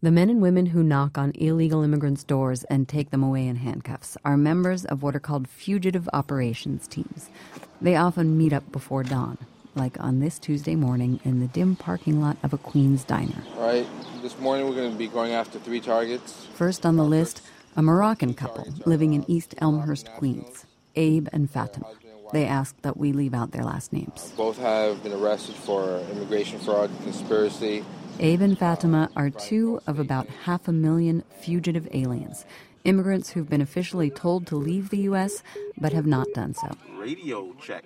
The men and women who knock on illegal immigrants' doors and take them away in handcuffs are members of what are called fugitive operations teams. They often meet up before dawn, like on this Tuesday morning in the dim parking lot of a Queens diner. All right, this morning we're going to be going after three targets. First on the list, a Moroccan couple living in East Elmhurst, Queens, Abe and Fatima. They ask that we leave out their last names. Both have been arrested for immigration fraud, conspiracy, Abe and Fatima are two of about half a million fugitive aliens, immigrants who've been officially told to leave the U.S. but have not done so. Radio check.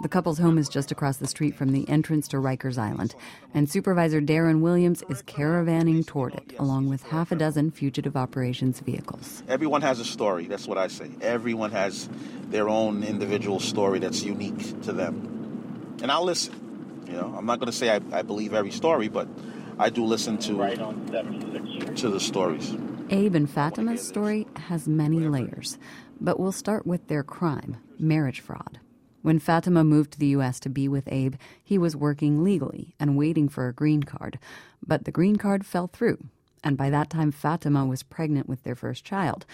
The couple's home is just across the street from the entrance to Rikers Island, and Supervisor Darren Williams is caravanning toward it, along with half a dozen fugitive operations vehicles. Everyone has a story. That's what I say. Everyone has their own individual story that's unique to them. And I'll listen. You know, I'm not going to say I, I, believe every story, but I do listen to right to the stories. Abe and Fatima's story has many layers, but we'll start with their crime, marriage fraud. When Fatima moved to the U.S. to be with Abe, he was working legally and waiting for a green card, but the green card fell through, and by that time Fatima was pregnant with their first child.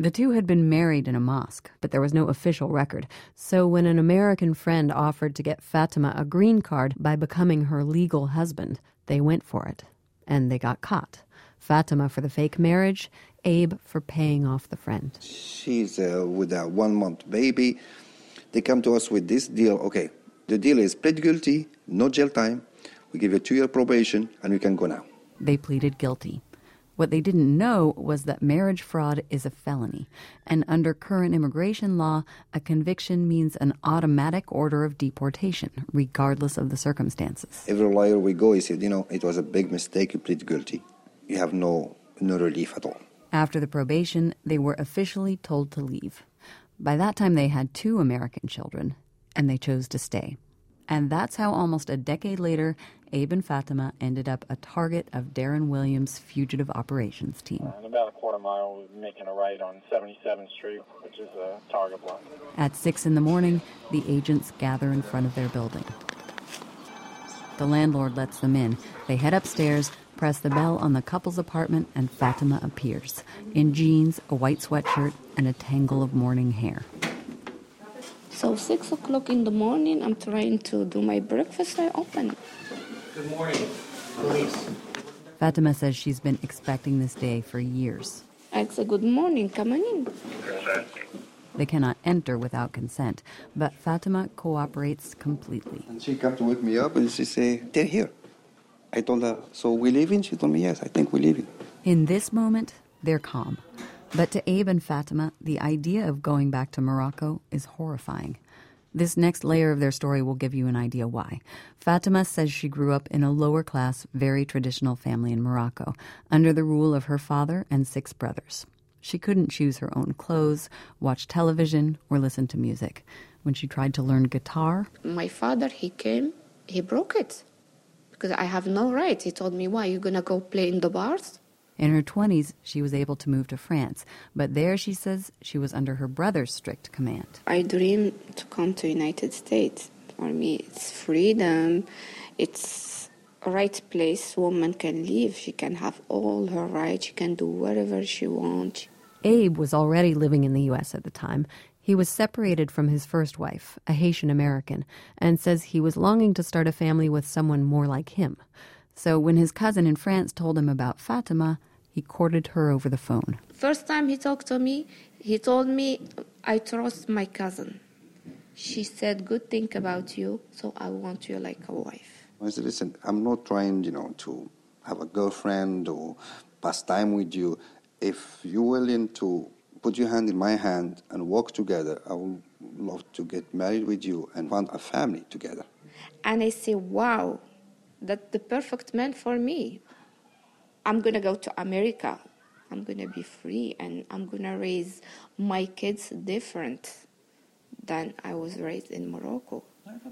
The two had been married in a mosque, but there was no official record. So when an American friend offered to get Fatima a green card by becoming her legal husband, they went for it. And they got caught. Fatima for the fake marriage, Abe for paying off the friend. She's uh, with a one month baby. They come to us with this deal. Okay, the deal is plead guilty, no jail time. We give you two year probation, and we can go now. They pleaded guilty. What they didn't know was that marriage fraud is a felony, and under current immigration law, a conviction means an automatic order of deportation, regardless of the circumstances. Every lawyer we go, he said, you know, it was a big mistake, you plead guilty. You have no, no relief at all. After the probation, they were officially told to leave. By that time, they had two American children, and they chose to stay. And that's how almost a decade later, Abe and Fatima ended up a target of Darren Williams' fugitive operations team. Uh, about a quarter mile, we're making a right on 77th Street, which is a target block. At 6 in the morning, the agents gather in front of their building. The landlord lets them in. They head upstairs, press the bell on the couple's apartment, and Fatima appears in jeans, a white sweatshirt, and a tangle of morning hair. So, 6 o'clock in the morning, I'm trying to do my breakfast. I open Good morning, police. Fatima says she's been expecting this day for years. I say, Good morning, come on in. They cannot enter without consent, but Fatima cooperates completely. And she come to wake me up and she say, They're here. I told her, So we leaving? She told me, Yes, I think we're leaving. In this moment, they're calm. But to Abe and Fatima, the idea of going back to Morocco is horrifying. This next layer of their story will give you an idea why. Fatima says she grew up in a lower class, very traditional family in Morocco, under the rule of her father and six brothers. She couldn't choose her own clothes, watch television, or listen to music. When she tried to learn guitar, my father, he came, he broke it. Because I have no right. He told me, why, you gonna go play in the bars? In her 20s, she was able to move to France, but there she says she was under her brother's strict command. I dream to come to United States. For me, it's freedom. It's right place woman can live. She can have all her rights. She can do whatever she wants. Abe was already living in the U.S. at the time. He was separated from his first wife, a Haitian American, and says he was longing to start a family with someone more like him. So when his cousin in France told him about Fatima, he courted her over the phone. First time he talked to me, he told me, I trust my cousin. She said good thing about you, so I want you like a wife. I said, listen, I'm not trying, you know, to have a girlfriend or pass time with you. If you're willing to put your hand in my hand and walk together, I would love to get married with you and want a family together. And I say, wow, that's the perfect man for me. I'm going to go to America. I'm going to be free and I'm going to raise my kids different than I was raised in Morocco.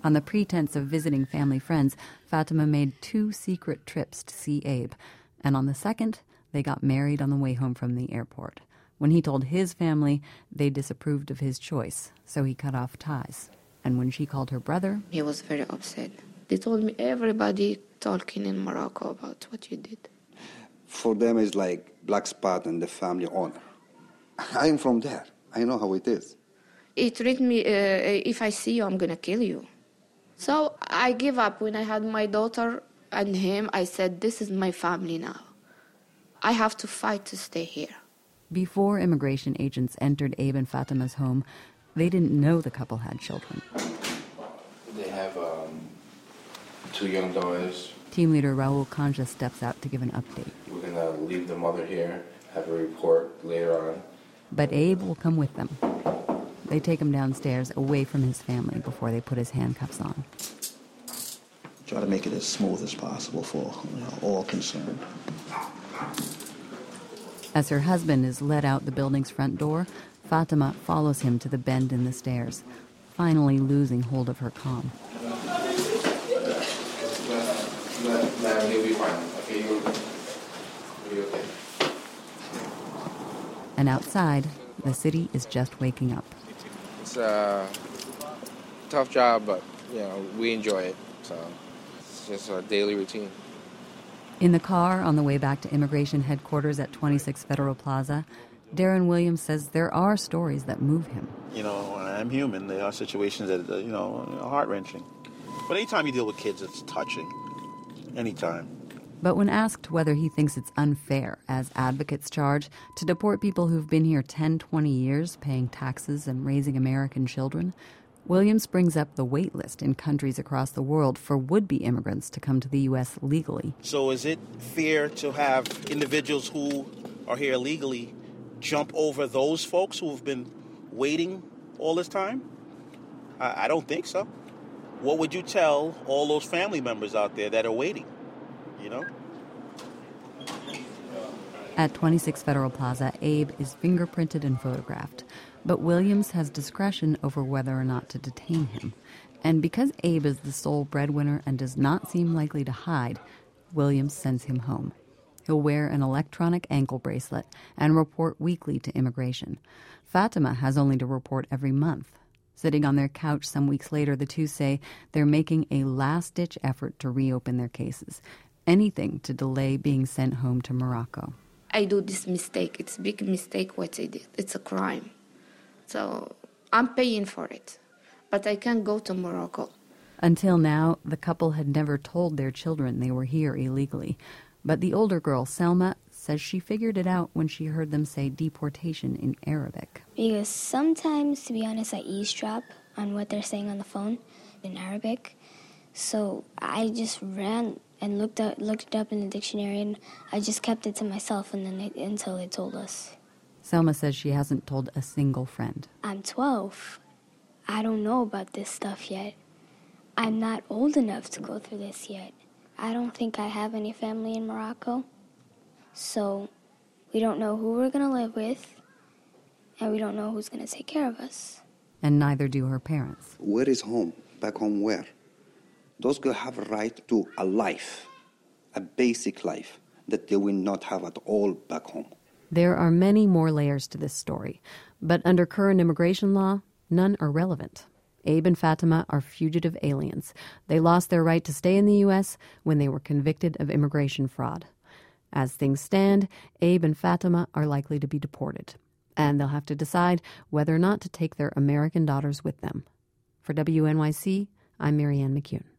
On the pretense of visiting family friends, Fatima made two secret trips to see Abe. And on the second, they got married on the way home from the airport. When he told his family, they disapproved of his choice, so he cut off ties. And when she called her brother, he was very upset. They told me everybody talking in Morocco about what you did. For them is like black spot in the family honor. I'm from there. I know how it is. He treat me, uh, if I see you, I'm gonna kill you. So I give up. When I had my daughter and him, I said, this is my family now. I have to fight to stay here. Before immigration agents entered Abe and Fatima's home, they didn't know the couple had children. They have um, two young daughters. Team leader Raul Kanja steps out to give an update. We're gonna leave the mother here, have a report later on. But Abe will come with them. They take him downstairs away from his family before they put his handcuffs on. Try to make it as smooth as possible for you know, all concerned. As her husband is led out the building's front door, Fatima follows him to the bend in the stairs, finally losing hold of her calm. Ma'am, you'll be fine. Okay, you'll, you'll be okay. And outside, the city is just waking up. It's a tough job, but you know we enjoy it. So it's just a daily routine. In the car on the way back to immigration headquarters at 26 Federal Plaza, Darren Williams says there are stories that move him. You know, I'm human. There are situations that, uh, you know, are heart wrenching. But anytime you deal with kids, it's touching. Anytime. But when asked whether he thinks it's unfair, as advocates charge, to deport people who've been here 10, 20 years, paying taxes and raising American children, Williams brings up the wait list in countries across the world for would be immigrants to come to the U.S. legally. So is it fair to have individuals who are here illegally jump over those folks who have been waiting all this time? I, I don't think so. What would you tell all those family members out there that are waiting? You know? At 26 Federal Plaza, Abe is fingerprinted and photographed, but Williams has discretion over whether or not to detain him. And because Abe is the sole breadwinner and does not seem likely to hide, Williams sends him home. He'll wear an electronic ankle bracelet and report weekly to immigration. Fatima has only to report every month. Sitting on their couch some weeks later, the two say they're making a last ditch effort to reopen their cases. Anything to delay being sent home to Morocco. I do this mistake. It's a big mistake what I did. It's a crime. So I'm paying for it. But I can't go to Morocco. Until now, the couple had never told their children they were here illegally. But the older girl, Selma, says she figured it out when she heard them say deportation in Arabic. Because sometimes, to be honest, I eavesdrop on what they're saying on the phone in Arabic. So I just ran and looked up, looked it up in the dictionary, and I just kept it to myself, and then they, until they told us. Selma says she hasn't told a single friend. I'm 12. I don't know about this stuff yet. I'm not old enough to go through this yet. I don't think I have any family in Morocco. So we don't know who we're going to live with, and we don't know who's going to take care of us. And neither do her parents. Where is home? Back home where? Those girls have a right to a life, a basic life that they will not have at all back home. There are many more layers to this story, but under current immigration law, none are relevant. Abe and Fatima are fugitive aliens. They lost their right to stay in the U.S. when they were convicted of immigration fraud. As things stand, Abe and Fatima are likely to be deported, and they'll have to decide whether or not to take their American daughters with them. For WNYC, I'm Marianne McCune.